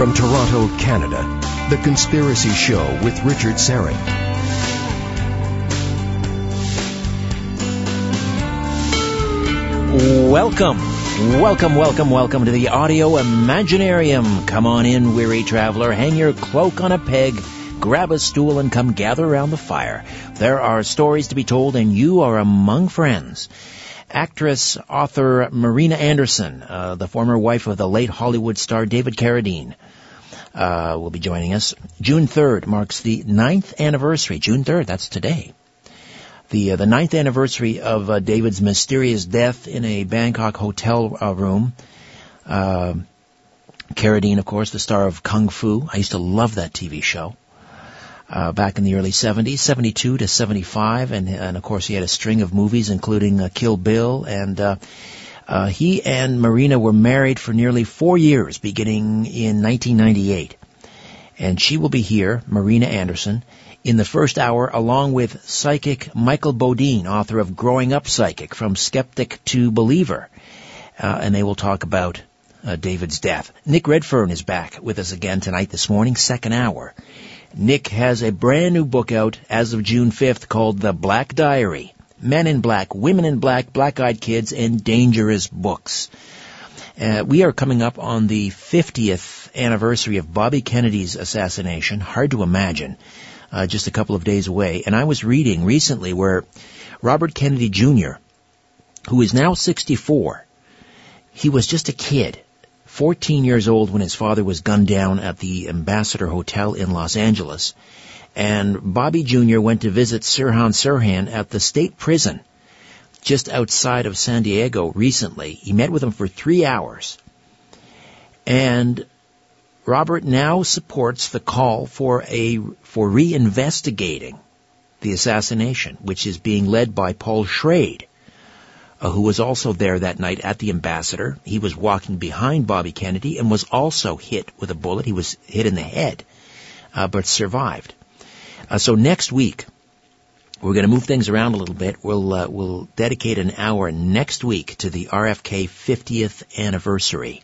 From Toronto, Canada, The Conspiracy Show with Richard Syrett. Welcome, welcome, welcome, welcome to the Audio Imaginarium. Come on in, weary traveler. Hang your cloak on a peg, grab a stool, and come gather around the fire. There are stories to be told, and you are among friends. Actress, author Marina Anderson, uh, the former wife of the late Hollywood star David Carradine, uh, will be joining us. June 3rd marks the ninth anniversary. June 3rd, that's today the uh, the ninth anniversary of uh, David's mysterious death in a Bangkok hotel uh, room. Uh, Carradine, of course, the star of Kung Fu. I used to love that TV show. Uh, back in the early 70s, 72 to 75, and, and of course he had a string of movies, including uh, Kill Bill, and uh, uh, he and Marina were married for nearly four years, beginning in 1998. And she will be here, Marina Anderson, in the first hour along with psychic Michael Bodine, author of Growing Up Psychic, From Skeptic to Believer. Uh, and they will talk about uh, David's death. Nick Redfern is back with us again tonight this morning, second hour. Nick has a brand new book out as of June 5th called The Black Diary. Men in Black, Women in Black, Black-Eyed Kids, and Dangerous Books. Uh, we are coming up on the 50th anniversary of Bobby Kennedy's assassination. Hard to imagine uh, just a couple of days away. And I was reading recently where Robert Kennedy Jr., who is now 64, he was just a kid, 14 years old when his father was gunned down at the Ambassador Hotel in Los Angeles. And Bobby Jr. went to visit Sirhan Sirhan at the state prison just outside of San Diego recently. He met with him for three hours. And Robert now supports the call for a for reinvestigating the assassination, which is being led by Paul Schrade, uh, who was also there that night at the ambassador. He was walking behind Bobby Kennedy and was also hit with a bullet. He was hit in the head, uh, but survived. Uh, so next week, we're going to move things around a little bit. We'll uh, we'll dedicate an hour next week to the RFK 50th anniversary.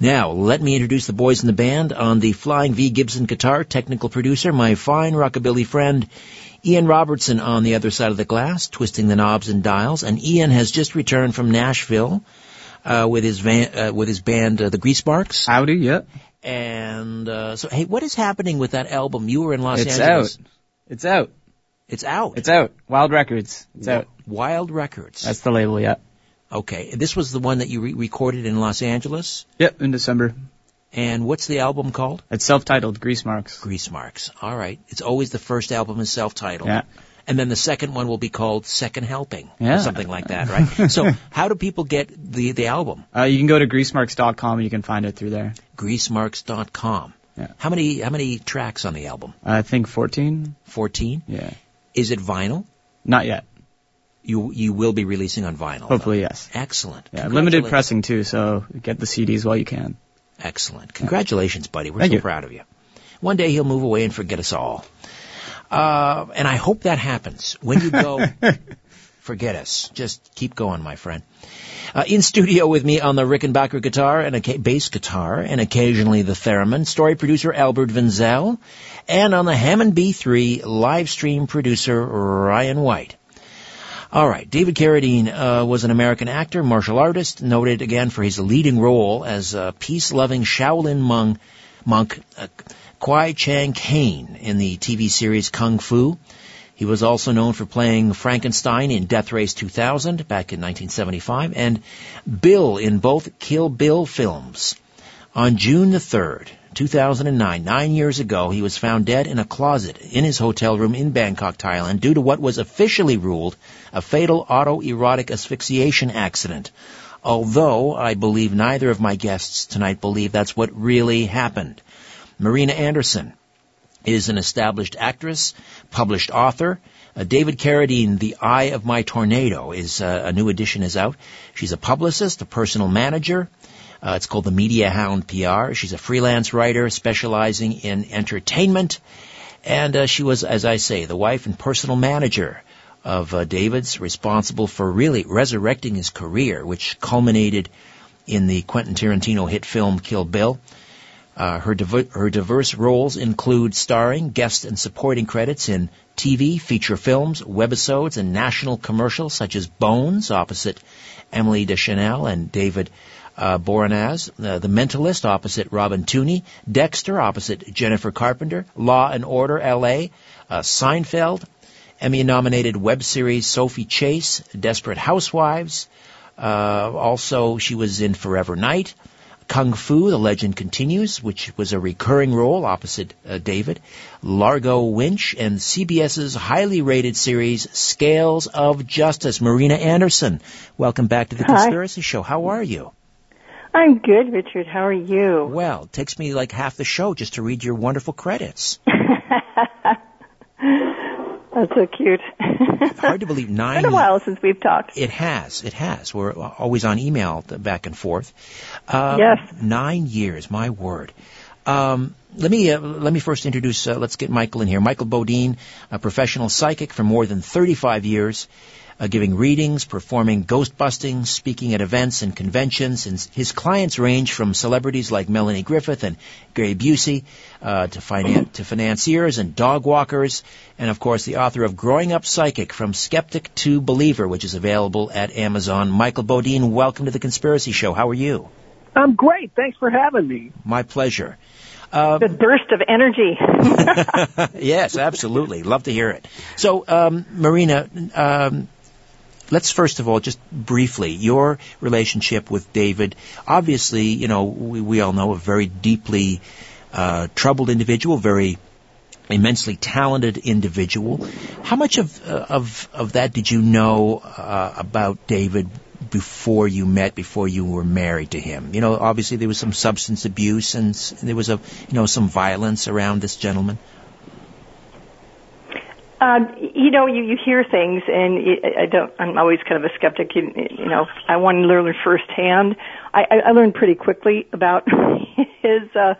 Now, let me introduce the boys in the band on the Flying V Gibson guitar, technical producer, my fine rockabilly friend, Ian Robertson on the other side of the glass, twisting the knobs and dials, and Ian has just returned from Nashville, uh, with his van, uh, with his band, uh, the Grease Marks. Howdy, yeah. And, uh, so, hey, what is happening with that album? You were in Los it's Angeles. It's out. It's out. It's out. It's out. Wild Records. It's out. Wild Records. That's the label, yeah. Okay. This was the one that you re- recorded in Los Angeles? Yep, in December. And what's the album called? It's self-titled, Grease Marks. Grease Marks. All right. It's always the first album is self-titled. Yeah. And then the second one will be called Second Helping. Yeah. Or something like that, right? so how do people get the, the album? Uh, you can go to greasemarks.com and you can find it through there. Greasemarks.com. Yeah. How many, how many tracks on the album? I think 14? 14? Yeah. Is it vinyl? Not yet. You, you will be releasing on vinyl. though. Hopefully, yes. Excellent. Yeah, limited pressing too, so get the CDs while you can. Excellent. Congratulations, buddy. We're Thank so you. proud of you. One day he'll move away and forget us all. Uh, and I hope that happens. When you go, forget us. Just keep going, my friend. Uh, in studio with me on the Rickenbacker guitar and a ca- bass guitar and occasionally the theremin, story producer Albert Vinzel, and on the Hammond B3 live stream producer Ryan White. All right, David Carradine uh, was an American actor, martial artist, noted again for his leading role as a peace-loving Shaolin monk, monk uh, Kwai Chang Caine in the TV series Kung Fu. He was also known for playing Frankenstein in Death Race 2000 back in 1975 and Bill in both Kill Bill films. On June the 3rd, 2009, nine years ago, he was found dead in a closet in his hotel room in Bangkok, Thailand, due to what was officially ruled a fatal autoerotic asphyxiation accident. Although I believe neither of my guests tonight believe that's what really happened. Marina Anderson is an established actress, published author. Uh, David Carradine, The Eye of My Tornado, is uh, a new edition is out. She's a publicist, a personal manager. Uh, it's called the Media Hound PR. She's a freelance writer specializing in entertainment, and uh, she was, as I say, the wife and personal manager of uh, David's, responsible for really resurrecting his career, which culminated in the Quentin Tarantino hit film Kill Bill. Uh, her, div- her diverse roles include starring, guest, and supporting credits in TV, feature films, webisodes, and national commercials such as Bones opposite Emily Deschanel and David uh, Boreanaz, uh, The Mentalist opposite Robin Tunney, Dexter opposite Jennifer Carpenter, Law and Order L.A., uh, Seinfeld, Emmy-nominated web series Sophie Chase, Desperate Housewives. Uh, also, she was in Forever Knight, Kung Fu, The Legend Continues, which was a recurring role opposite uh, David, Largo Winch, and CBS's highly rated series Scales of Justice. Marina Anderson, welcome back to the Hi. Conspiracy Show. How are you? I'm good, Richard. How are you? Well, it takes me like half the show just to read your wonderful credits. That's so cute. Hard to believe nine. Been a while since we've talked. It has. It has. We're always on email back and forth. Um, Yes. Nine years. My word. Um, let me uh, let me first introduce. Uh, let's get Michael in here. Michael Bodine, a professional psychic for more than 35 years, uh, giving readings, performing ghost busting, speaking at events and conventions. And his clients range from celebrities like Melanie Griffith and Gary Busey uh, to, to financiers and dog walkers, and of course the author of Growing Up Psychic: From Skeptic to Believer, which is available at Amazon. Michael Bodine, welcome to the Conspiracy Show. How are you? I'm great. Thanks for having me. My pleasure. Uh, The burst of energy. yes, absolutely. Love to hear it. So, um, Marina, um, let's first of all just briefly your relationship with David. Obviously, you know we, we all know a very deeply uh, troubled individual, very immensely talented individual. How much of uh, of of that did you know uh, about David before you met, before you were married to him? You know, obviously there was some substance abuse and there was a you know some violence around this gentleman. Um, you know, you, you hear things, and I don't. I'm always kind of a skeptic. You, you know, I want to learn firsthand. I, I I learned pretty quickly about his uh,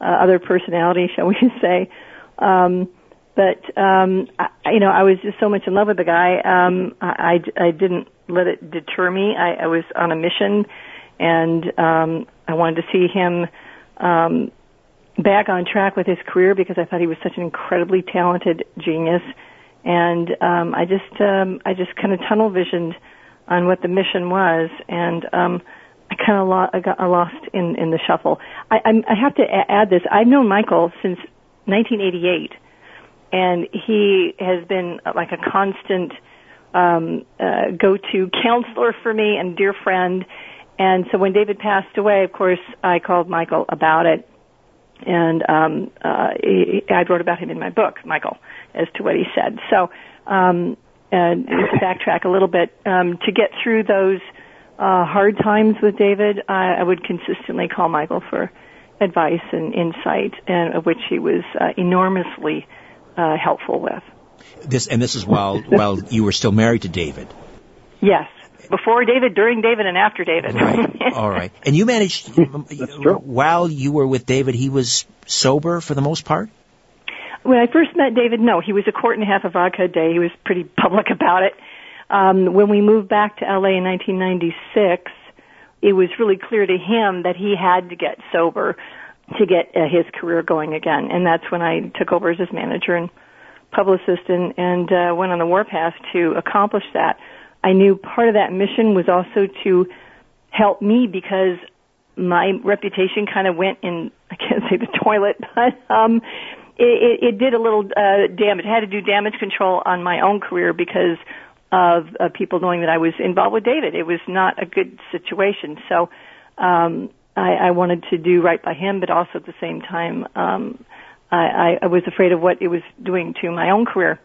uh, other personality, shall we say. Um, but um, I, you know, I was just so much in love with the guy. Um, I, I I didn't let it deter me. I, I was on a mission, and um, I wanted to see him. Um, back on track with his career because I thought he was such an incredibly talented genius, and um, I just um, I just kind of tunnel visioned on what the mission was, and um, I kind of lo- I got lost in in the shuffle. I, I'm, I have to a- add this: I've known Michael since 1988, and he has been uh, like a constant um, uh, go-to counselor for me and dear friend. And so when David passed away, of course, I called Michael about it and um, uh, I wrote about him in my book, Michael, as to what he said. So, um, and to backtrack a little bit, um, to get through those uh, hard times with David, I, I would consistently call Michael for advice and insight, and of which he was uh, enormously uh, helpful with. This and this is while while you were still married to David. Yes, before David, during David, and after David. Right. All right. And you managed true. while you were with David, he was sober for the most part. When I first met David, no, he was a quart and a half of vodka a day. He was pretty public about it. Um, when we moved back to LA in 1996, it was really clear to him that he had to get sober to get uh, his career going again. And that's when I took over as his manager and publicist and, and uh, went on the warpath to accomplish that. I knew part of that mission was also to help me because my reputation kind of went in, I can't say the toilet, but, um, it, it, it did a little, uh, damage. I had to do damage control on my own career because of, uh, people knowing that I was involved with David. It was not a good situation. So, um, I, I wanted to do right by him, but also at the same time, um, I, I, was afraid of what it was doing to my own career.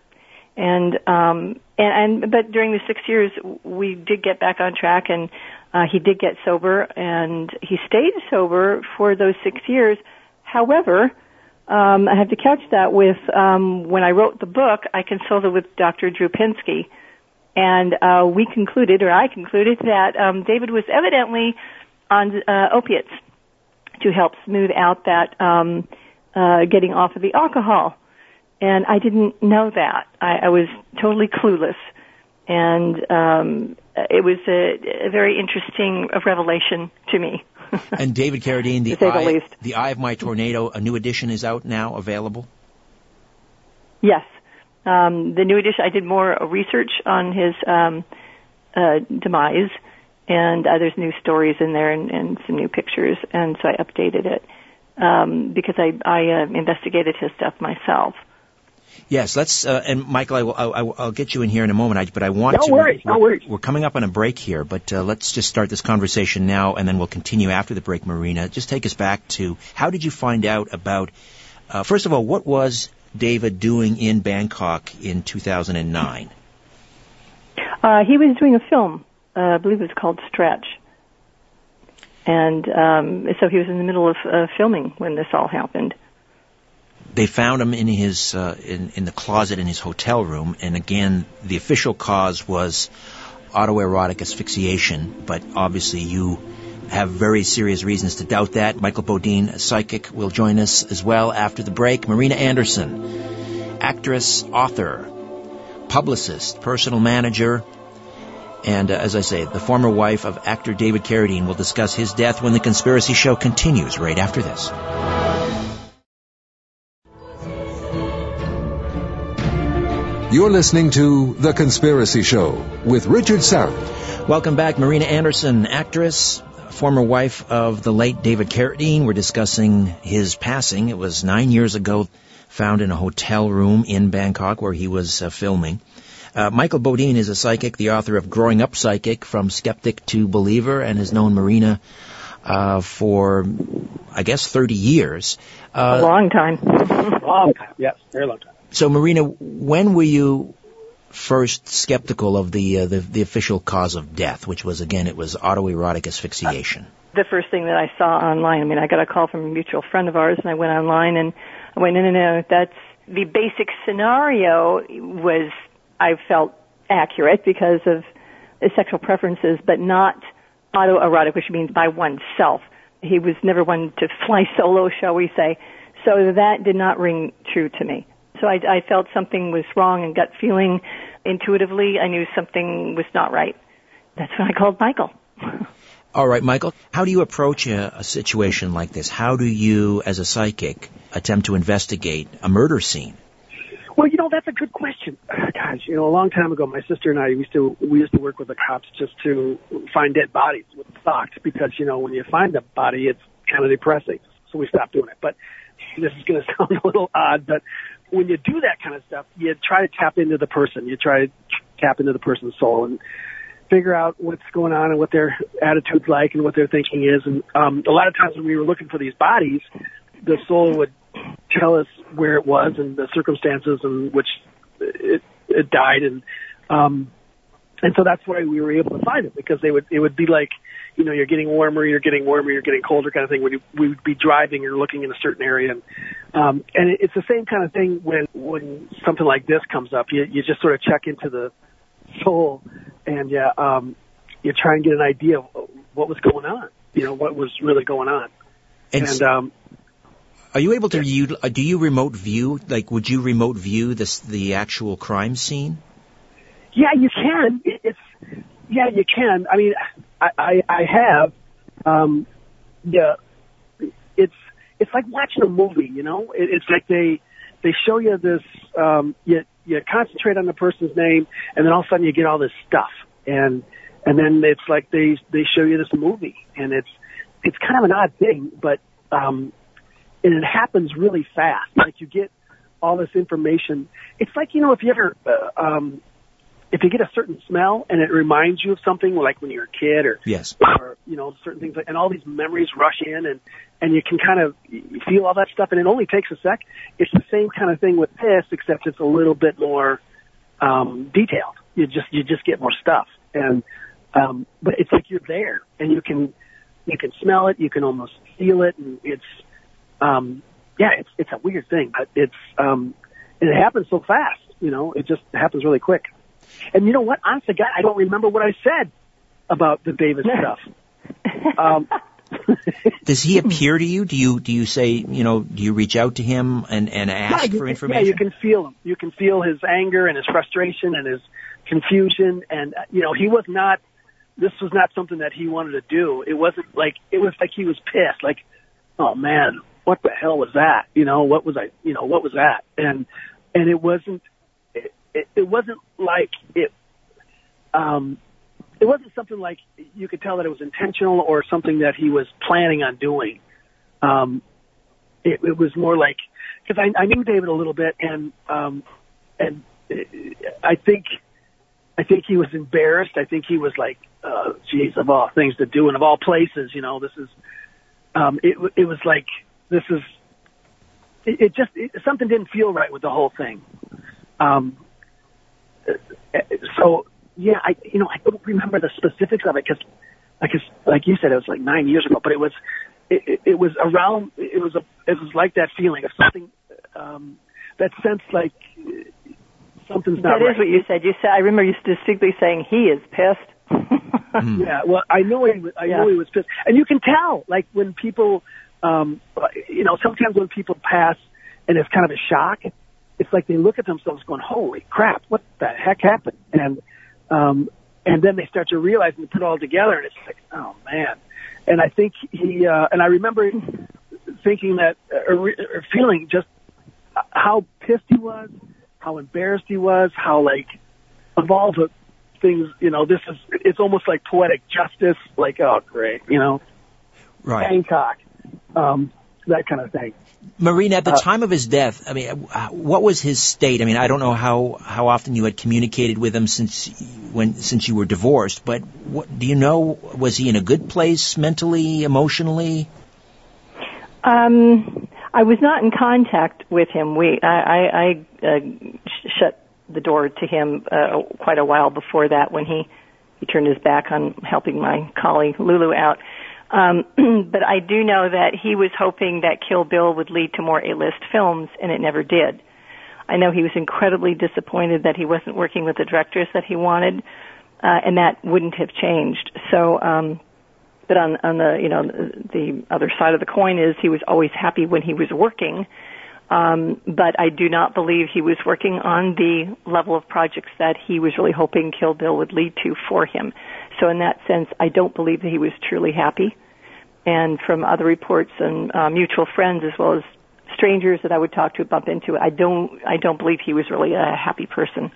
And, um, and, and, but during the six years, we did get back on track and, uh, he did get sober and he stayed sober for those six years. However, um, I have to couch that with, um, when I wrote the book, I consulted with Dr. Drew Pinsky and, uh, we concluded, or I concluded that, um, David was evidently on, uh, opiates to help smooth out that, um, uh, getting off of the alcohol and I didn't know that. I, I was totally clueless, and um, it was a, a very interesting revelation to me. And David Carradine, the the eye, least. the Eye of My Tornado, a new edition is out now, available. Yes. Um, the new edition, I did more research on his um, uh, demise, and uh, there's new stories in there and, and some new pictures, and so I updated it um, because I, I uh, investigated his stuff myself. Yes, let's. Uh, and Michael, I will, I, I- I'll get you in here in a moment. I, but I want No to. worries, no we're, worries. We're coming up on a break here, but uh, let's just start this conversation now, and then we'll continue after the break. Marina, just take us back to how did you find out about? Uh, first of all, what was David doing in Bangkok in 2009? Uh, he was doing a film, uh, I believe it was called Stretch. And um, so he was in the middle of uh, filming when this all happened. They found him in his uh, in, in the closet in his hotel room, and again, the official cause was autoerotic asphyxiation. But obviously, you have very serious reasons to doubt that. Michael Bodine, psychic, will join us as well after the break. Marina Anderson, actress, author, publicist, personal manager, and uh, as I say, the former wife of actor David Carradine will discuss his death when the conspiracy show continues right after this. You're listening to The Conspiracy Show with Richard Syrett. Welcome back, Marina Anderson, actress, former wife of the late David Carradine. We're discussing his passing. It was nine years ago, found in a hotel room in Bangkok where he was uh, filming. Uh, Michael Bodine is a psychic, the author of Growing Up Psychic, From Skeptic to Believer, and has known Marina uh, for, I guess, 30 years. a Uh, long time. Long time. Yes, very long time. so, Marina, when were you first skeptical of the, uh, the the official cause of death, which was again it was autoerotic asphyxiation? the first thing that I saw online. I mean, I got a call from a mutual friend of ours, and I went online and I went, no, no, no, that's the basic scenario was I felt accurate because of sexual preferences, but not autoerotic, which means by oneself. He was never one to fly solo, shall we say. So that did not ring true to me. So I, I felt something was wrong and gut feeling intuitively. I knew something was not right. That's when I called Michael. All right, Michael, how do you approach a, a situation like this? How do you, as a psychic, attempt to investigate a murder scene? Well, you know that's a good question. Gosh, you know, a long time ago, my sister and I used to we used to work with the cops just to find dead bodies with socks because you know when you find a body, it's kind of depressing. So we stopped doing it. But this is going to sound a little odd, but when you do that kind of stuff, you try to tap into the person. You try to tap into the person's soul and figure out what's going on and what their attitude's like and what their thinking is. And um, a lot of times when we were looking for these bodies, the soul would tell us where it was and the circumstances in which it, it died, and um, and so that's why we were able to find it because they would it would be like you know you're getting warmer, you're getting warmer, you're getting colder kind of thing when you, we would be driving or looking in a certain area, and um, and it's the same kind of thing when when something like this comes up. You you just sort of check into the soul and yeah, um, you try and get an idea of what was going on. You know what was really going on, And, and um, are you able to you, uh, do you remote view? Like, would you remote view this the actual crime scene? Yeah, you can. It's yeah, you can. I mean, I I, I have. Um, yeah, it's it's like watching a movie. You know, it, it's like they they show you this. Um, you you concentrate on the person's name, and then all of a sudden you get all this stuff, and and then it's like they they show you this movie, and it's it's kind of an odd thing, but um, and it happens really fast. Like you get all this information. It's like you know if you ever uh, um, if you get a certain smell and it reminds you of something, like when you're a kid or Yes. or you know certain things, like, and all these memories rush in, and and you can kind of feel all that stuff, and it only takes a sec. It's the same kind of thing with this, except it's a little bit more um, detailed. You just you just get more stuff, and um, but it's like you're there, and you can you can smell it, you can almost feel it, and it's um, yeah, it's it's a weird thing, but it's um, it happens so fast. You know, it just happens really quick. And you know what? Honest to God, I don't remember what I said about the Davis stuff. Um, Does he appear to you? Do you do you say you know? Do you reach out to him and and ask you for information? Yeah, you can feel him. You can feel his anger and his frustration and his confusion. And uh, you know, he was not this was not something that he wanted to do. It wasn't like it was like he was pissed. Like, oh man, what the hell was that? You know, what was I? You know, what was that? And and it wasn't. It, it, it wasn't like it. Um, it wasn't something like you could tell that it was intentional or something that he was planning on doing. Um, it, it was more like because I, I knew David a little bit, and um, and I think I think he was embarrassed. I think he was like, uh, "Geez, of all things to do, and of all places, you know, this is." Um, it it was like this is. It, it just it, something didn't feel right with the whole thing. Um, so yeah, I you know I don't remember the specifics of it because, like like you said, it was like nine years ago, but it was it, it, it was around it was a it was like that feeling of something um, that sense like something's not That right. is what you said. You said I remember you distinctly saying he is pissed. Yeah, well, I know he was, I Yeah. know he was pissed, and you can tell, like when people, um, you know, sometimes when people pass and it's kind of a shock, it's like they look at themselves going, "Holy crap, what the heck happened?" And um, and then they start to realize and put it all together, and it's like, "Oh man!" And I think he, uh, and I remember thinking that, or, or feeling just how pissed he was, how embarrassed he was, how like of all the things, you know, this is it's almost like poetic justice, like oh great, you know, Right. Hancock, um, that kind of thing. Marina, at the Uh, time of his death, I mean, uh, what was his state? I mean, I don't know how, how often you had communicated with him since when since you were divorced, but what, do you know? Was he in a good place mentally, emotionally? Um, I was not in contact with him. We, I, I, I uh, sh- shut the door to him uh, quite a while before that when he he turned his back on helping my colleague Lulu out. Um, but I do know that he was hoping that Kill Bill would lead to more A-list films, and it never did. I know he was incredibly disappointed that he wasn't working with the directors that he wanted, uh, and that wouldn't have changed. So, um, but on on the you know the other side of the coin is he was always happy when he was working. Um, but I do not believe he was working on the level of projects that he was really hoping Kill Bill would lead to for him. So in that sense, I don't believe that he was truly happy. And from other reports and uh, mutual friends as well as strangers that I would talk to bump into, I don't I don't believe he was really a happy person,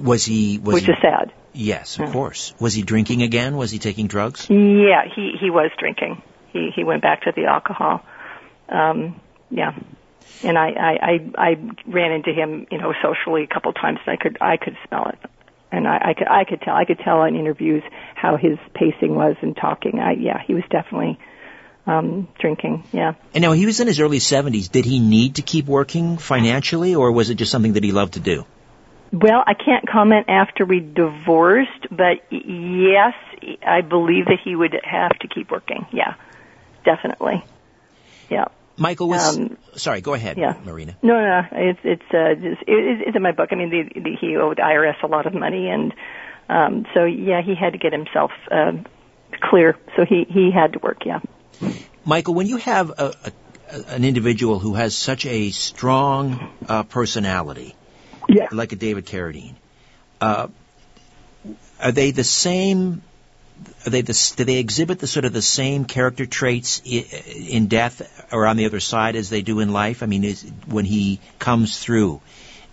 Was he? Was which he, is sad. Yes, of Yeah. course. Was he drinking again? Was he taking drugs? Yeah, he he was drinking. He he went back to the alcohol. Um, yeah, and I I I, I ran into him, you know, socially a couple times, and I could I could smell it, and I, I could I could tell I could tell in interviews how his pacing was and talking. I yeah, he was definitely um drinking. Yeah. And now he was in his early seventies. Did he need to keep working financially, or was it just something that he loved to do? Well, I can't comment after we divorced, but y- yes, I believe that he would have to keep working. Yeah, definitely. Yeah. Michael was. Um, sorry, go ahead, yeah. Marina. No, no, no. It's it's uh, just, it, it's in my book. I mean, the, the, he owed IRS a lot of money, and um, so yeah, he had to get himself uh, clear. So he he had to work. Yeah. Michael, when you have a, a, an individual who has such a strong uh, personality, Yeah. like a David Carradine, uh, are they the same? Are they the, do they exhibit the sort of the same character traits in death or on the other side as they do in life? I mean, is, when he comes through,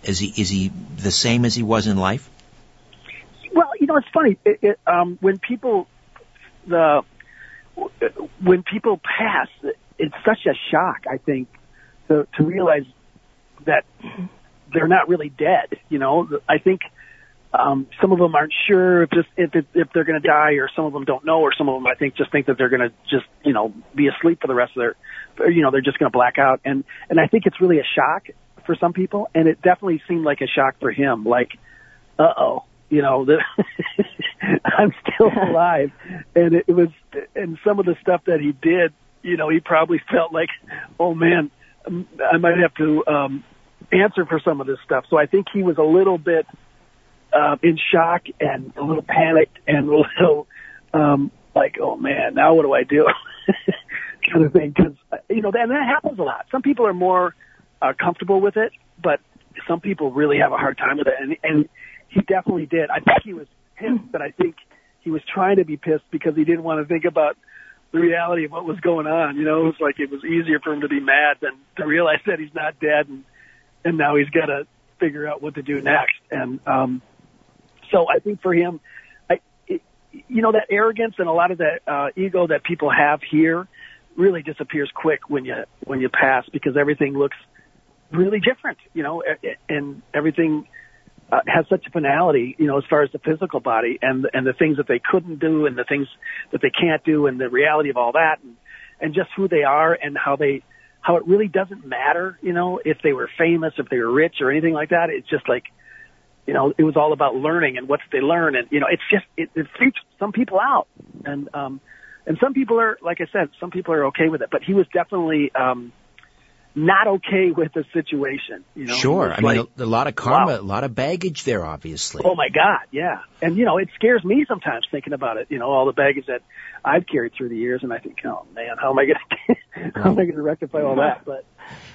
is he is he the same as he was in life? Well, you know, it's funny. It, it, um, when people the when people pass, it's such a shock. I think to to realize that they're not really dead. You know, I think um, some of them aren't sure if just if it, if they're going to die, or some of them don't know, or some of them I think just think that they're going to just you know be asleep for the rest of their, you know, they're just going to black out. And and I think it's really a shock for some people, and it definitely seemed like a shock for him. Like, uh oh, you know, the, I'm still alive, and it, it was, and some of the stuff that he did, you know, he probably felt like, oh man, I might have to um, answer for some of this stuff. So I think he was a little bit uh, in shock and a little panicked and a little um, like, oh man, now what do I do? kind of thing. Because you know, and that happens a lot. Some people are more uh, comfortable with it, but some people really have a hard time with it. And, and he definitely did. I think he was pissed, but I think he was trying to be pissed because he didn't want to think about the reality of what was going on. You know, it was like it was easier for him to be mad than to realize that he's not dead and and now he's got to figure out what to do next. And um, so I think for him, I, it, you know, that arrogance and a lot of that uh, ego that people have here really disappears quick when you when you pass because everything looks really different. You know, and everything uh, has such a finality, you know, as far as the physical body and and the things that they couldn't do and the things that they can't do and the reality of all that and and just who they are and how they how it really doesn't matter, you know, if they were famous, if they were rich or anything like that. It's just like, you know, it was all about learning and what did they learn and you know, it's just it, it freaks some people out and um and some people are like I said, some people are okay with it, but he was definitely um not okay with the situation. You know, sure. I mean, like, a, a, lot of karma, wow. a lot of baggage there, obviously. Oh my God, yeah. And you know, it scares me sometimes thinking about it. You know, all the baggage that I've carried through the years, and I think, oh man, how am I going to how am I going to rectify all that? But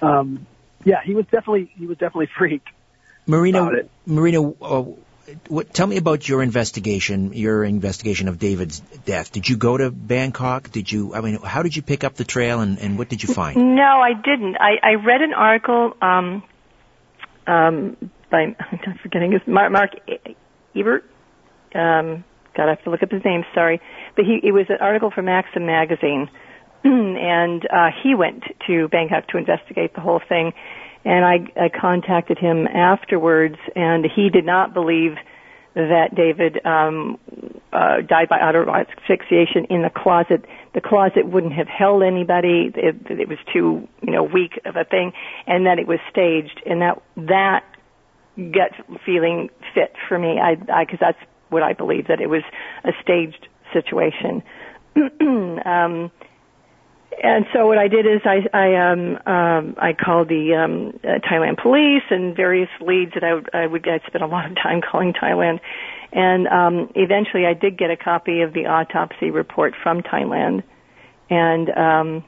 um, yeah, he was definitely he was definitely freaked. Marina, Marina, uh, what, tell me about your investigation, your investigation of David's death. Did you go to Bangkok? Did you, I mean, how did you pick up the trail and, and what did you find? No, I didn't. I, I read an article, um, um, by, I'm forgetting his, Mark, Mark Ebert. Um, God, I have to look up his name, sorry. But he, it was an article for Maxim magazine. and, uh, he went to Bangkok to investigate the whole thing and I, I contacted him afterwards, and he did not believe that David um, uh, died by auto asphyxiation in the closet. The closet wouldn't have held anybody. It, it was too, you know, weak of a thing, and that it was staged. And that that gut feeling fit for me. I I because that's what I believe that it was a staged situation. um, and so what I did is I I um um I called the um uh, Thailand police and various leads that I would I would I'd spent a lot of time calling Thailand and um eventually I did get a copy of the autopsy report from Thailand and um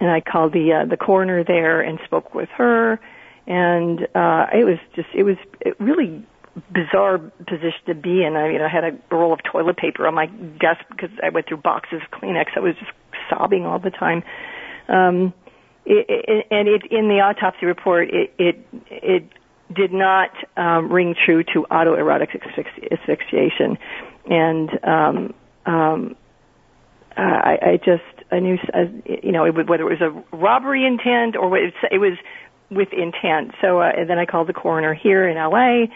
and I called the uh, the coroner there and spoke with her and uh it was just it was it really bizarre position to be in. I mean, I had a roll of toilet paper on my desk because I went through boxes of Kleenex. I was just sobbing all the time. Um, it, it, and it, in the autopsy report, it, it, it did not um, ring true to autoerotic asphyxi- asphyxiation. And, um, um, I, I just, I knew, uh, you know, it whether it was a robbery intent or what it, it was with intent. So, uh, and then I called the coroner here in LA,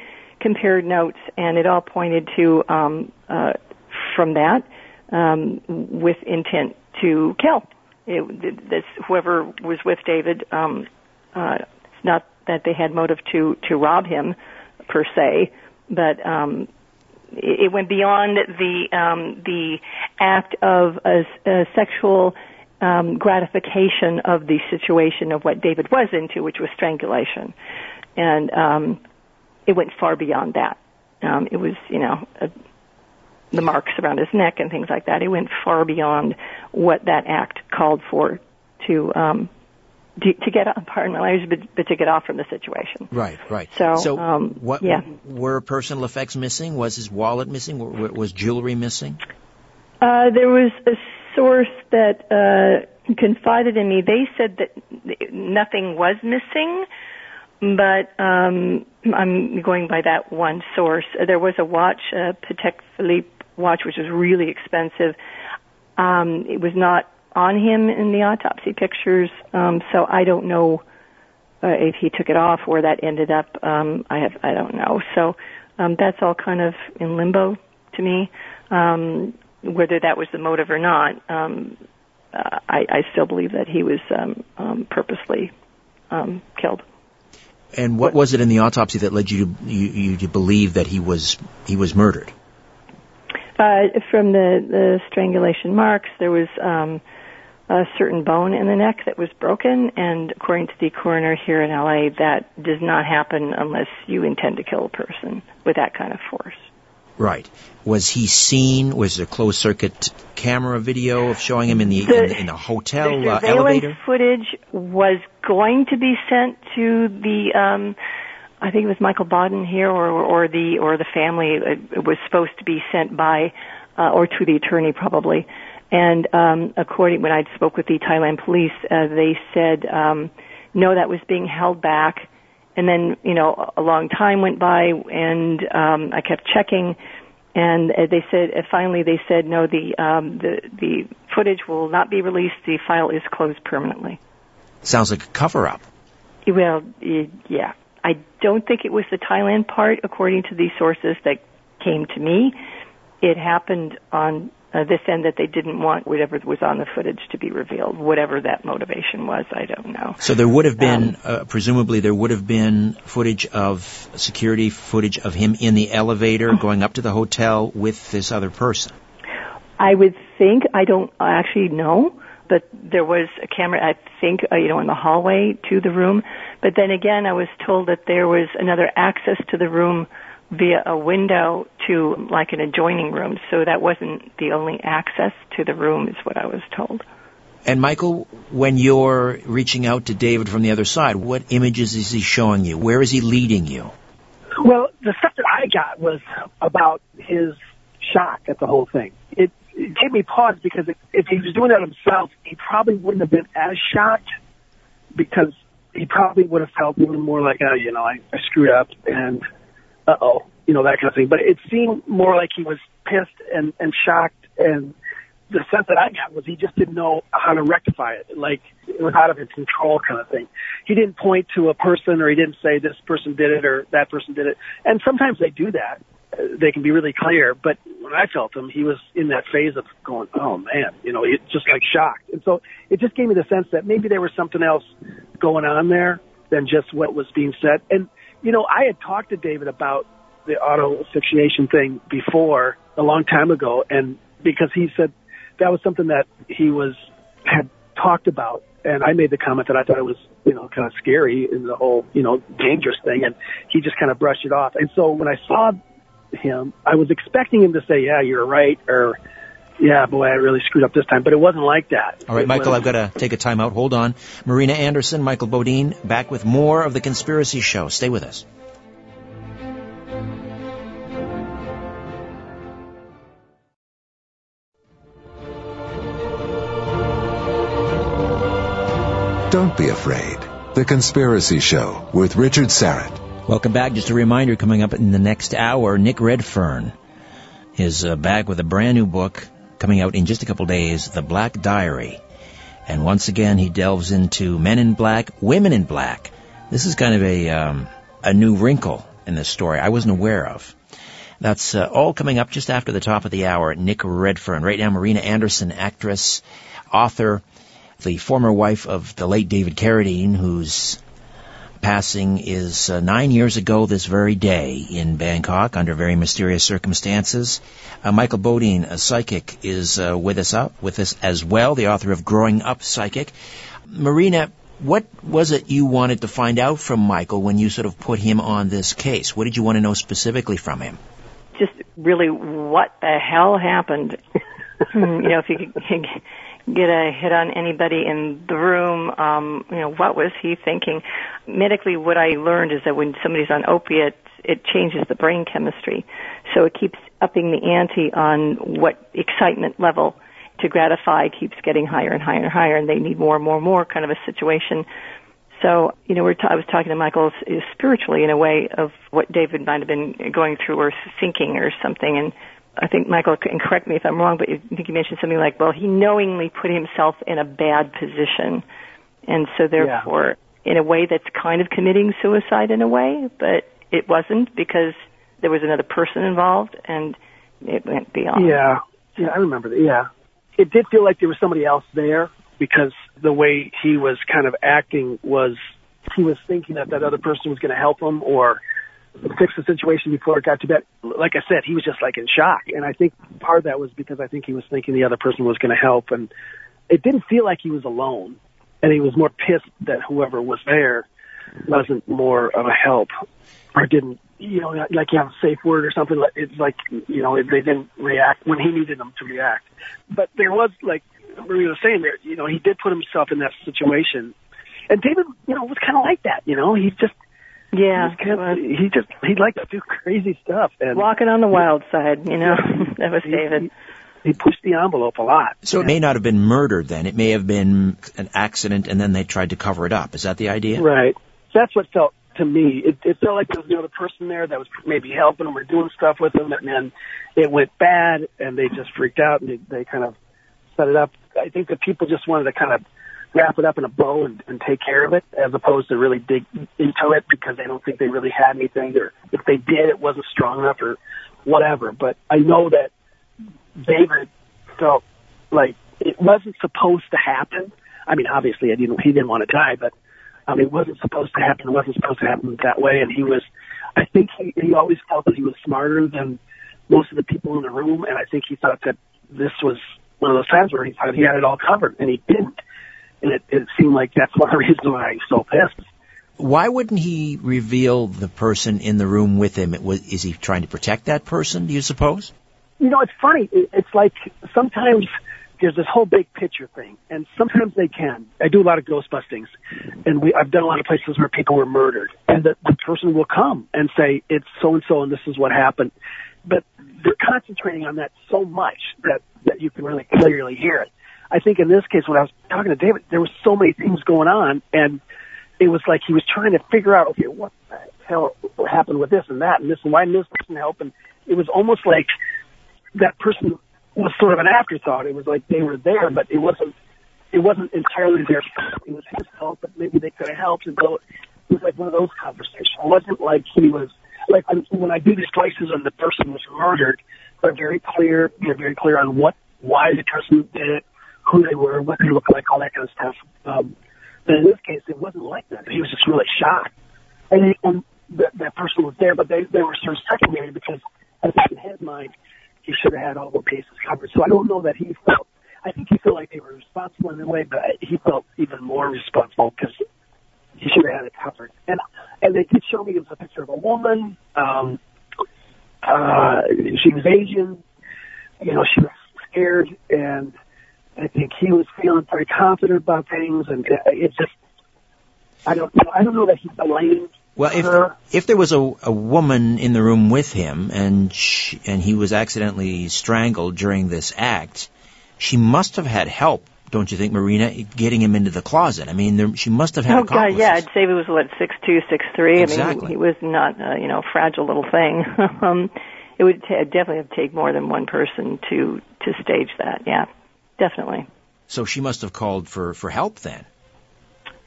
compared notes, and it all pointed to, um, uh, from that, um, with intent to kill. It, this whoever was with David, um, uh, it's not that they had motive to to rob him per se, but um, it, it went beyond the um, the act of a, a sexual um, gratification of the situation of what David was into, which was strangulation, and um, it went far beyond that. Um, it was, you know, a, the marks around his neck and things like that. It went far beyond what that act called for to um, to, to get pardon my language, but, but to get off from the situation. Right, right. So, so um, what? Yeah. Were personal effects missing? Was his wallet missing? Was, was jewelry missing? Uh, there was a source that uh, confided in me. They said that nothing was missing, but um, I'm going by that one source. There was a watch, a Patek Philippe watch, which was really expensive. Um, it was not on him in the autopsy pictures, um, so I don't know uh, if he took it off, where that ended up. Um, I have, I don't know. So um, that's all kind of in limbo to me. Um, whether that was the motive or not, um, uh, I, I still believe that he was um, um, purposely um, killed. And what was it in the autopsy that led you to you, you to believe that he was he was murdered? Uh, from the the strangulation marks, there was um, a certain bone in the neck that was broken, and according to the coroner here in LA, that does not happen unless you intend to kill a person with that kind of force. Right. Was he seen? Was there closed circuit camera video of showing him in the, the in, the, in the hotel the uh, elevator? footage was going to be sent to the. Um, I think it was Michael Bodden here, or or the or the family. It was supposed to be sent by uh, or to the attorney probably. And um, according when I spoke with the Thailand police, uh, they said um, no, that was being held back. And then you know a long time went by, and um, I kept checking, and uh, they said uh, finally they said no, the um, the the footage will not be released. The file is closed permanently. Sounds like a cover up. Well, y- yeah. I don't think it was the Thailand part, according to these sources that came to me. It happened on uh, this end that they didn't want whatever was on the footage to be revealed, whatever that motivation was. I don't know. So there would have been, um, uh, presumably, there would have been footage of security footage of him in the elevator going up to the hotel with this other person. I would think. I don't actually know but there was a camera, I think, uh, you know, in the hallway to the room. But then again, I was told that there was another access to the room via a window to like an adjoining room. So that wasn't the only access to the room is what I was told. And Michael, when you're reaching out to David from the other side, what images is he showing you? Where is he leading you? Well, the stuff that I got was about his shock at the whole thing. It it gave me pause because if he was doing that himself, he probably wouldn't have been as shocked because he probably would have felt a little more like, oh, you know, I, I screwed up and uh oh, you know, that kind of thing. But it seemed more like he was pissed and, and shocked and the sense that I got was he just didn't know how to rectify it. Like it was out of his control kind of thing. He didn't point to a person or he didn't say this person did it or that person did it. And sometimes they do that they can be really clear. But when I felt him, he was in that phase of going, "Oh man," you know, it just like shocked. And so it just gave me the sense that maybe there was something else going on there than just what was being said. And you know, I had talked to David about the auto asphyxiation thing before a long time ago, and because he said that was something that he was had talked about and I made the comment that I thought it was, you know, kind of scary in the whole, you know, dangerous thing, and he just kind of brushed it off. And so when I saw him. I was expecting him to say, "Yeah, you're right," or "Yeah, boy, I really screwed up this time," but it wasn't like that. All right, it Michael, was, I've got to take a time out. Hold on. Marina Anderson, Michael Bodine, back with more of the Conspiracy Show. Stay with us. Don't be afraid. The Conspiracy Show with Richard Syrett. Welcome back. Just a reminder coming up in the next hour, Nick Redfern is uh, back with a brand new book coming out in just a couple days, The Black Diary. And once again, he delves into men in black, women in black. This is kind of a, um, a new wrinkle in this story I wasn't aware of. That's uh, all coming up just after the top of the hour. Nick Redfern. Right now, Marina Anderson, actress, author, the former wife of the late David Carradine, who's passing is uh, nine years ago this very day in Bangkok under very mysterious circumstances. Uh, Michael Bodine, a psychic, is uh, with us up with us as well, the author of Growing Up Psychic. Marina, what was it you wanted to find out from Michael when you sort of put him on this case? What did you want to know specifically from him? Just really what the hell happened. You know, if you could get a hit on anybody in the room. Um, you know, what was he thinking? Medically, what I learned is that when somebody's on opiates, it changes the brain chemistry. So it keeps upping the ante on what excitement level to gratify keeps getting higher and higher and higher, and they need more and more and more kind of a situation. So, you know, we're t- I was talking to Michael spiritually in a way of what David might have been going through or thinking or something, and I think Michael can correct me if I'm wrong, but I think you mentioned something like, well, he knowingly put himself in a bad position, and so therefore, yeah. in a way, that's kind of committing suicide in a way, but it wasn't because there was another person involved, and it went beyond. Yeah, yeah, I remember that. Yeah, it did feel like there was somebody else there because the way he was kind of acting was he was thinking that that other person was going to help him or fix the situation before it got to bed. Like I said, he was just like in shock. And I think part of that was because I think he was thinking the other person was going to help. And it didn't feel like he was alone. And he was more pissed that whoever was there wasn't more of a help or didn't, you know, like you have a safe word or something. It's like, you know, they didn't react when he needed them to react. But there was like, Maria was saying there, you know, he did put himself in that situation. And David, you know, was kind of like that, you know, he just, Yeah, he, just kept, he just he liked to do crazy stuff and walking on the wild side. You know, that was he, David. He, he pushed the envelope a lot. So it may not have been murder then. It may have been an accident and then they tried to cover it up. Is that the idea? Right. That's what felt to me. It, it felt like there was another person there that was maybe helping him or doing stuff with him and then it went bad and they just freaked out and they, they kind of set it up. I think that people just wanted to kind of wrap it up in a bow and, and take care of it as opposed to really dig into it because they don't think they really had anything or if they did it wasn't strong enough or whatever. But I know that David felt like it wasn't supposed to happen. I mean, obviously, I didn't. He didn't want to die, but um, it wasn't supposed to happen. It wasn't supposed to happen that way. And he was, I think, he, he always felt that he was smarter than most of the people in the room. And I think he thought that this was one of those times where he thought he had it all covered, and he didn't. And it, it seemed like that's one of the reasons why he's so pissed. Why wouldn't he reveal the person in the room with him? It was, is he trying to protect that person? Do you suppose? You know, it's funny. It's like sometimes there's this whole big picture thing, and sometimes they can. I do a lot of ghost bustings, and we I've done a lot of places where people were murdered, and the, the person will come and say it's so and so, and this is what happened. But they're concentrating on that so much that that you can really clearly hear it. I think in this case, when I was talking to David, there was so many things going on, and it was like he was trying to figure out, okay, what the hell happened with this and that and this, and why didn't this person help? And it was almost like that person was sort of an afterthought. It was like they were there, but it wasn't. It wasn't entirely their fault. It was his fault, but maybe they could have helped. And so it was like one of those conversations. It wasn't like he was like when I do these places and the person was murdered. They're very clear. They're very clear on what, why the person did it, who they were, what they look like, all that kind of stuff. Um, but in this case, it wasn't like that. He was just really shocked, and, he, and that, that person was there, but they they were sort of secondary because I think in his mind he should have had all the bases covered. So I don't know that he felt. I think he felt like they were responsible in a way, but he felt even more responsible because he should have had it covered. And and they did show me it was a picture of a woman. Um, uh, she was Asian. You know, she was scared, and I think he was feeling very confident about things, and it just. I don't know. I don't know that he blamed Well, if her. if there was a, a woman in the room with him and she, and he was accidentally strangled during this act, she must have had help, don't you think, Marina, getting him into the closet? I mean, there, she must have had Oh God, yeah, I'd say he was what six two, six three. I mean, Exactly. he, he was not uh, you know fragile little thing. um, it would ta definitely have take more than one person to to stage that. Yeah, definitely. So she must have called for for help then.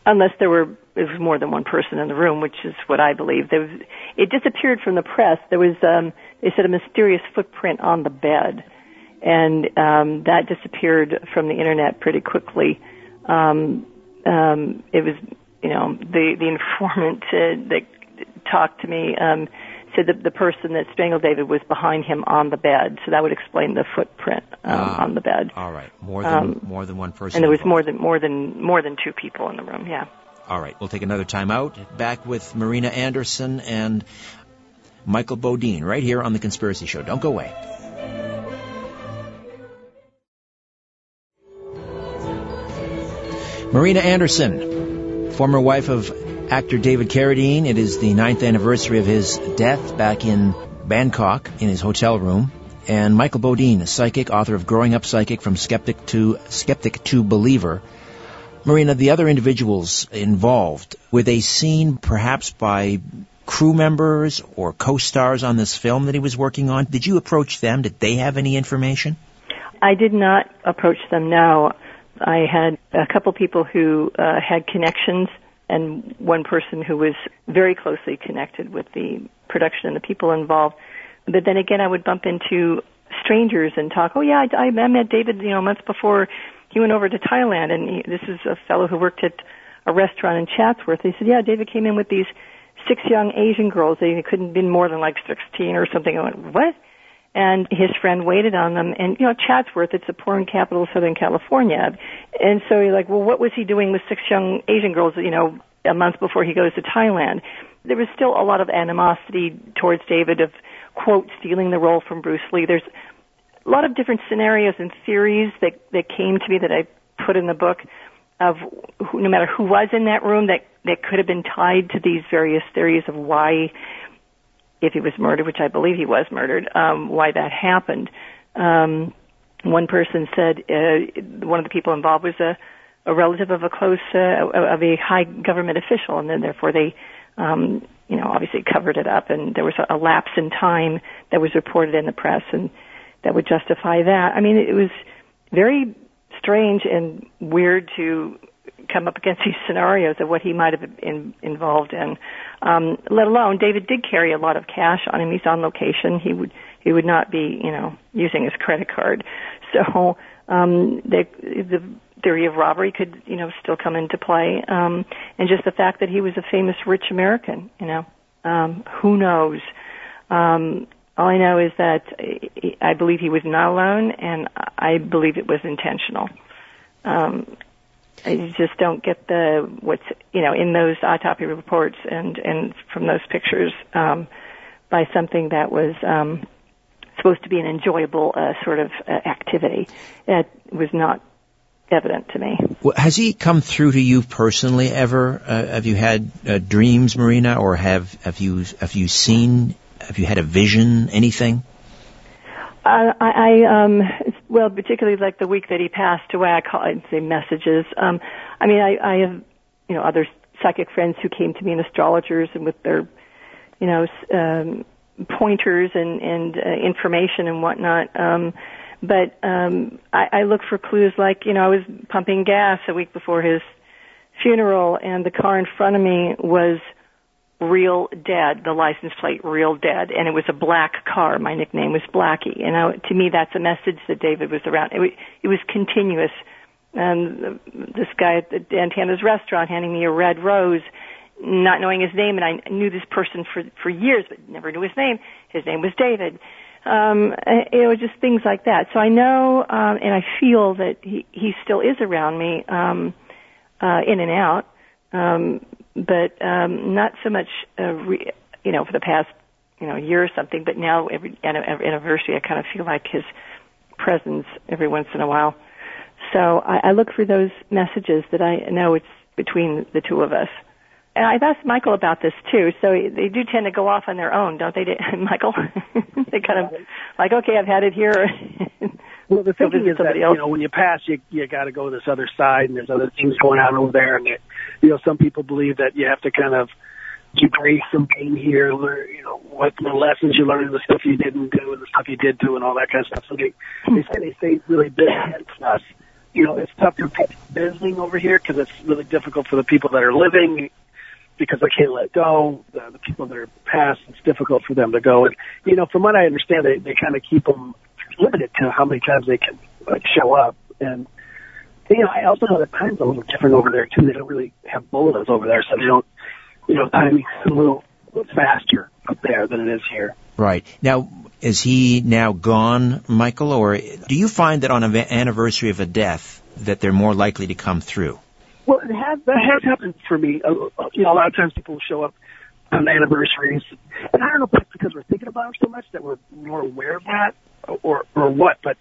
Unless there were there was more than one person in the room, which is what I believe. There was, it disappeared from the press. There was um, they said a mysterious footprint on the bed, and um, that disappeared from the internet pretty quickly. Um, um, it was you know the the informant uh, that talked to me um, said that the person that strangled David was behind him on the bed, so that would explain the footprint um, Ah. on the bed. All right, more than Um, more than one person. And there was involved. more than more than more than two people in the room. Yeah. All right, we'll take another time out. Back with Marina Anderson and Michael Bodine right here on The Conspiracy Show. Don't go away. Marina Anderson, former wife of actor David Carradine. It is the ninth anniversary of his death back in Bangkok in his hotel room. And Michael Bodine, a psychic, author of Growing Up Psychic from Skeptic to Skeptic to Believer. Marina, the other individuals involved, were they seen perhaps by crew members or co-stars on this film that he was working on? Did you approach them? Did they have any information? I did not approach them now. I had a couple people who uh, had connections and one person who was very closely connected with the production and the people involved. But then again, I would bump into strangers and talk, oh yeah, I, I met David, you know, months before he went over to Thailand and he, this is a fellow who worked at a restaurant in Chatsworth. He said, yeah, David came in with these six young Asian girls. They couldn't been more than like 16 or something. I went, what? And his friend waited on them. And you know, Chatsworth, it's a pouring capital of Southern California, and so you're like, well, what was he doing with six young Asian girls? You know, a month before he goes to Thailand. There was still a lot of animosity towards David of quote stealing the role from Bruce Lee. There's a lot of different scenarios and theories that that came to me that I put in the book. of who, no matter who was in that room that that could have been tied to these various theories of why, if he was murdered, which I believe he was murdered, um, why that happened. Um, one person said uh, one of the people involved was a, a relative of a close uh, of a high government official, and then therefore they, um, you know, obviously covered it up, and there was a, a lapse in time that was reported in the press, and that would justify that. I mean, it was very strange and weird to come up against these scenarios of what he might have been involved in. Um, let alone David did carry a lot of cash on him. He's on location. He would he would not be you know using his credit card. So um, the the theory of robbery could you know still come into play. Um, and just the fact that he was a famous rich American. You know, um, who knows. Um, all I know is that I believe he was not alone, and I believe it was intentional. Um, I just don't get the what's you know in those autopsy reports and and from those pictures um, by something that was um, supposed to be an enjoyable uh, sort of uh, activity. That was not evident to me. Well, has he come through to you personally ever? Uh, have you had uh, dreams, Marina, or have have you have you seen have you had a vision? Anything? Uh, I, I um, well, particularly like the week that he passed away, I call I'd say messages. Um, I mean, I, I have you know other psychic friends who came to me and astrologers and with their you know um, pointers and and uh, information and whatnot. Um, but um, I, I look for clues like you know I was pumping gas a week before his funeral, and the car in front of me was Real Dead, the license plate Real Dead, and it was a black car. My nickname was Blackie, and I, to me that's a message that David was around. It, was, it was continuous. And this guy at the Dan Tana's restaurant handing me a red rose, not knowing his name, and I knew this person for for years, but never knew his name. His name was David. Um, it was just things like that. So I know, um, and I feel that he he still is around me, um, uh, in and out. Um, but um, not so much, uh, re- you know, for the past, you know, year or something. But now every, every anniversary, I kind of feel like his presence every once in a while. So I, I look for those messages that I know it's between the two of us. And I've asked Michael about this too. So they do tend to go off on their own, don't they, Michael? they kind of like, okay, I've had it here. well, the thinking is that else. you know when you pass, you you got to go to this other side, and there's other things going on over there, and it, you know some people believe that you have to kind of debrief some pain here, learn you know what the lessons you learned, the stuff you didn't do, and the stuff you did do, and all that kind of stuff. So they they say they stay really busy, and plus, you know, it's tough to people visiting over here because it's really difficult for the people that are living because they can't let go. The, the people that are passed, it's difficult for them to go. And you know, from what I understand, they they kind of keep them limited to how many times they can like, show up. And you know, I also know that time's a little different over there too. They don't really have bolas over there, so they don't. You know, timing's a little faster up there than it is here. Right now, is he now gone, Michael, or do you find that on an anniversary of a death that they're more likely to come through? Well, it has, that has happened for me. Uh, you know, a lot of times people show up on anniversaries, and I don't know if that's because we're thinking about them so much that we're more aware of that, or or what. But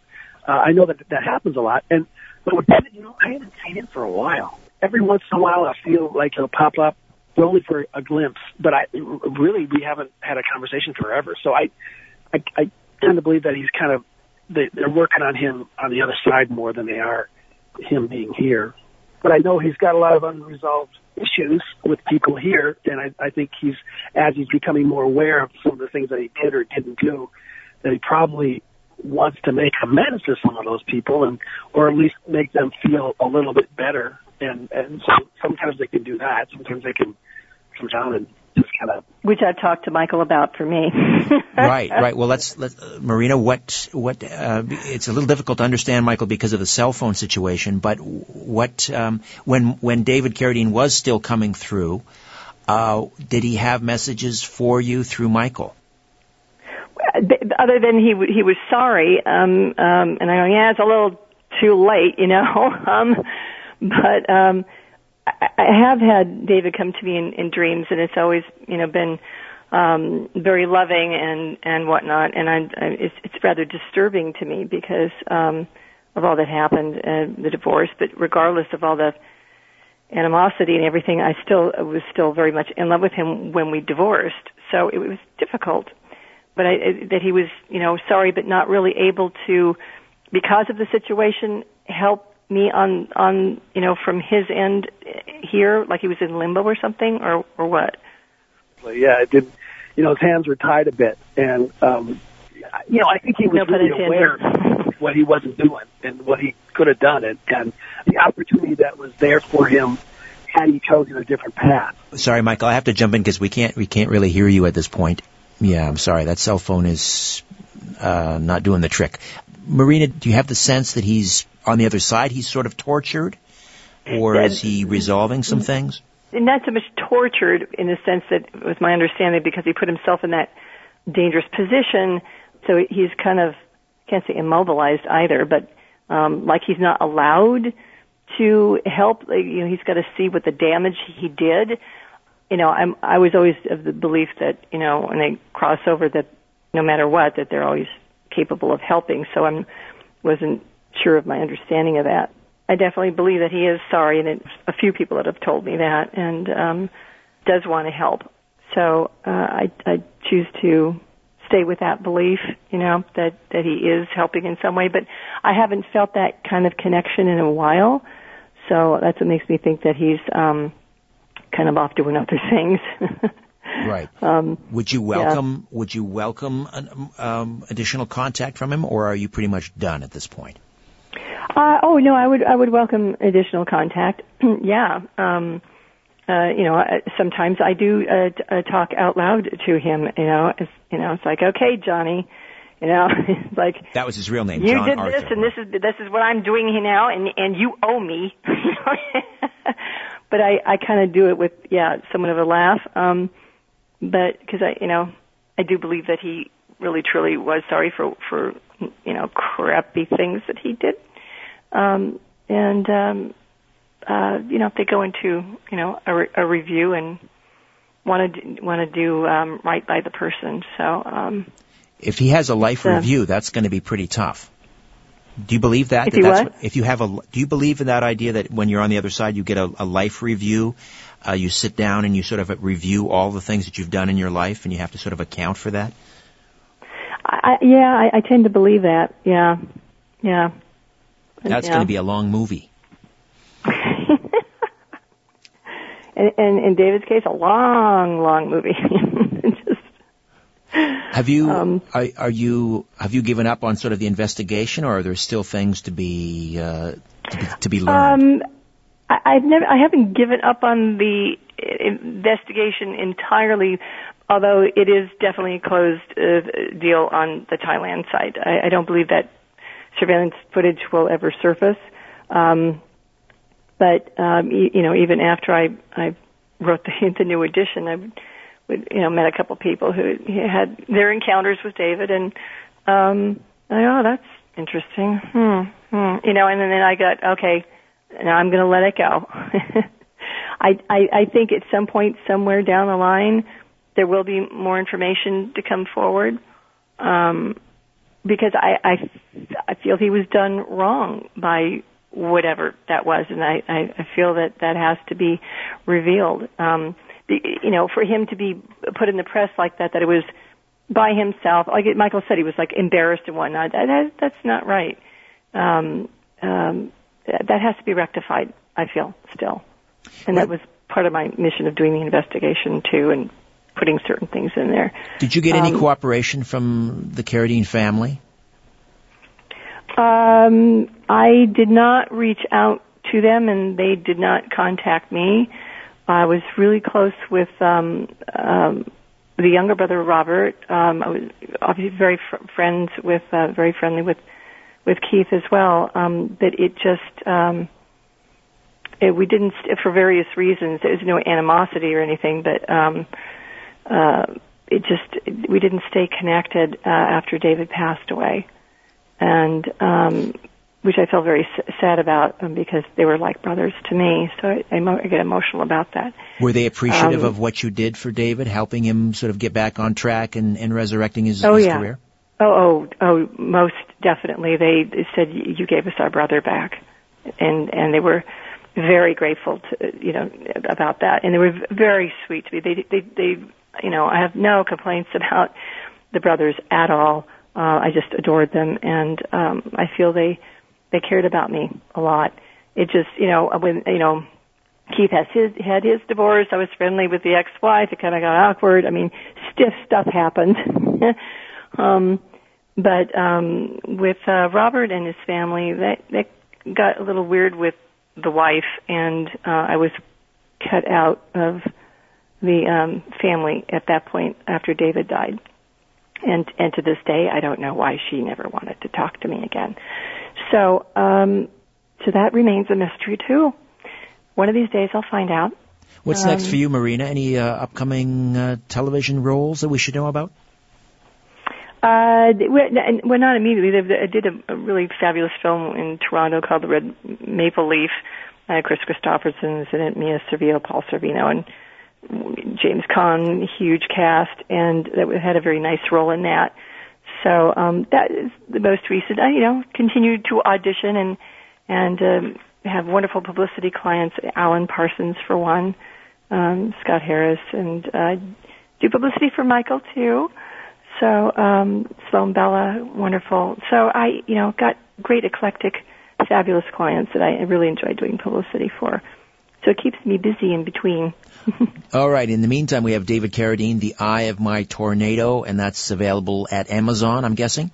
uh, I know that that happens a lot. And but with David, you know, I haven't seen him for a while. Every once in a while, I feel like he'll pop up, but only for a glimpse. But I really we haven't had a conversation forever. So I I, I tend to believe that he's kind of they, they're working on him on the other side more than they are him being here but I know he's got a lot of unresolved issues with people here, and I, I think he's as he's becoming more aware of some of the things that he did or didn't do, that he probably wants to make amends to some of those people, and or at least make them feel a little bit better. And and so sometimes they can do that. Sometimes they can come down and which I've talked to Michael about for me. right, right. Well, let's let uh, Marina. What what? Uh, it's a little difficult to understand, Michael, because of the cell phone situation. But what um, when when David Carradine was still coming through, uh, did he have messages for you through Michael? Other than he he was sorry, um, um, and I go, yeah, it's a little too late, you know. um, but um, I have had David come to me in, in dreams, and it's always you know been um, very loving and and whatnot. And I, I it's, it's rather disturbing to me because um, of all that happened, uh, the divorce. But regardless of all the animosity and everything, I still was still very much in love with him when we divorced. So it was difficult. But I, that he was, you know, sorry, but not really able to, because of the situation, help me on, on, you know, from his end here, like he was in limbo or something, or, or what? Yeah, it did. You know, his hands were tied a bit, and um, you know, I think he was No pun really aware of what he wasn't doing and what he could have done, and, and the opportunity that was there for him had he chosen a different path. Sorry, Michael, I have to jump in because we can't we can't really hear you at this point. Yeah, I'm sorry. That cell phone is uh, not doing the trick. Marina, do you have the sense that he's on the other side? He's sort of tortured, or is he resolving some things? not so much tortured in the sense that it was my understanding because he put himself in that dangerous position. So he's kind of can't say immobilized either, but um, like he's not allowed to help. Like, you know, he's got to see what the damage he did. You know, I'm I was always of the belief that you know when they cross over that no matter what that they're always capable of helping. So I'm wasn't sure of my understanding of that. I definitely believe that he is sorry, and it's a few people that have told me that, and um, does want to help. So uh, I, I choose to stay with that belief, you know, that that he is helping in some way. But I haven't felt that kind of connection in a while, so that's what makes me think that he's um, kind of off doing other things. Right. um, Would you welcome Would you welcome an, um, additional contact from him, or are you pretty much done at this point? Uh, oh no, I would I would welcome additional contact. yeah, um, uh, you know, sometimes I do uh, t- uh, talk out loud to him. You know, it's, you know, it's like, okay, Johnny, you know, like That was his real name, you John did Arthur. this, and this is this is what I'm doing here now, and and you owe me. but I I kind of do it with yeah, somewhat of a laugh. Um, but because I you know I do believe that he really truly was sorry for for you know crappy things that he did um, and um, uh, you know if they go into you know a, re- a review and want to want to do um, right by the person. So um, If he has a life Yeah. review, that's going to be pretty tough. Do you believe that? If that that's what? if you have a, do you believe in that idea that when you're on the other side, you get a, a life review? Uh, you sit down and you sort of review all the things that you've done in your life, and you have to sort of account for that. I, yeah, I, I tend to believe that. Yeah, yeah. That's yeah. going to be a long movie. and, and in David's case, a long, long movie. Just, Have you Um, are, are you have you given up on sort of the investigation, or are there still things to be uh, to be, to be learned? Um, I, I've never, I haven't given up on the investigation entirely, although it is definitely a closed uh, deal on the Thailand side. I, I don't believe that surveillance footage will ever surface. Um, but um, you, you know, even after I I wrote the, the new edition, I would, would you know met a couple people who had their encounters with David, and um, I, oh, that's interesting. Hmm, hmm. You know, and then I got okay. Now I'm going to let it go. I, I I think at some point somewhere down the line there will be more information to come forward. Um, because I, I I feel he was done wrong by whatever that was, and I I, feel that that has to be revealed. Um, you know, for him to be put in the press like that, that it was by himself. Like Michael said, he was like embarrassed and whatnot. That, that that's not right. Um, um, that has to be rectified. I feel still, and that was part of my mission of doing the investigation too, and putting certain things in there. Did you get any um, cooperation from the Carradine family? Um, I did not reach out to them, and they did not contact me. I was really close with um, um, the younger brother Robert. Um, I was obviously very fr- friends with, uh, very friendly with with Keith as well. Um, but it just um, it, we didn't for various reasons. There was no animosity or anything, but um, uh, it just we didn't stay connected uh, after David passed away and um, which I feel very s- sad about um, because they were like brothers to me. So I, I, mo- I get emotional about that. Were they appreciative Um, of what you did for David, helping him sort of get back on track and, and resurrecting his, Oh, his yeah. career? Oh, oh, oh, most definitely. They, said "You- you gave us our brother back, and and they were very grateful to you know about that, and they were very sweet to me. They they they you know I have no complaints about the brothers at all. Uh, I just adored them, and um, I feel they they cared about me a lot. It just you know when you know Keith has his had his divorce. I was friendly with the ex-wife. It kind of got awkward. I mean, stiff stuff happened. um, but um, with uh, Robert and his family, that that got a little weird with the wife, and uh, I was cut out of the um, family at that point after David died. And and to this day, I don't know why she never wanted to talk to me again. So um, so that remains a mystery too. One of these days, I'll find out. What's Um, next for you, Marina? Any uh, upcoming uh, television roles that we should know about? Uh, well, not immediately. I did a, really fabulous film in Toronto called The Red Maple Leaf. Uh, Kris Kristofferson is in it, Mia Sorvino, Paul Sorvino, and James Caan, huge cast, and that had a very nice role in that. So um, that is the most recent. I, you know, continued to audition and and um, have wonderful publicity clients. Alan Parsons for one, um, Scott Harris, and uh, do publicity for Michael too. So um, Sloan Bella, wonderful. So I, you know, got great eclectic, fabulous clients that I really enjoy doing publicity for. So it keeps me busy in between. All right. In the meantime, we have David Carradine, The Eye of My Tornado, and that's available at Amazon, I'm guessing.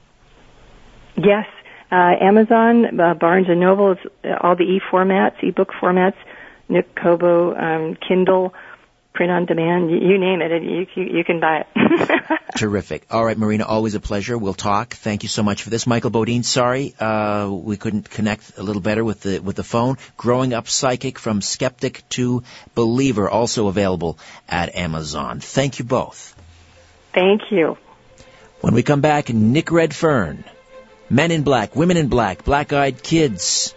Yes, uh, Amazon, uh, Barnes and Noble, it's uh, all the e formats, ebook formats, Nook Kobo, um, Kindle, print on demand. You, name it, it you, you, you can buy it. Terrific. All right, Marina, always a pleasure. We'll talk. Thank you so much for this. Michael Bodine, sorry, uh, we couldn't connect a little better with the, with the phone. Growing Up Psychic from Skeptic to Believer, also available at Amazon. Thank you both. Thank you. When we come back, Nick Redfern, Men in Black, Women in Black, Black Eyed Kids,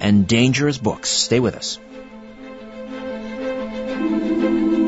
and Dangerous Books. Stay with us thank you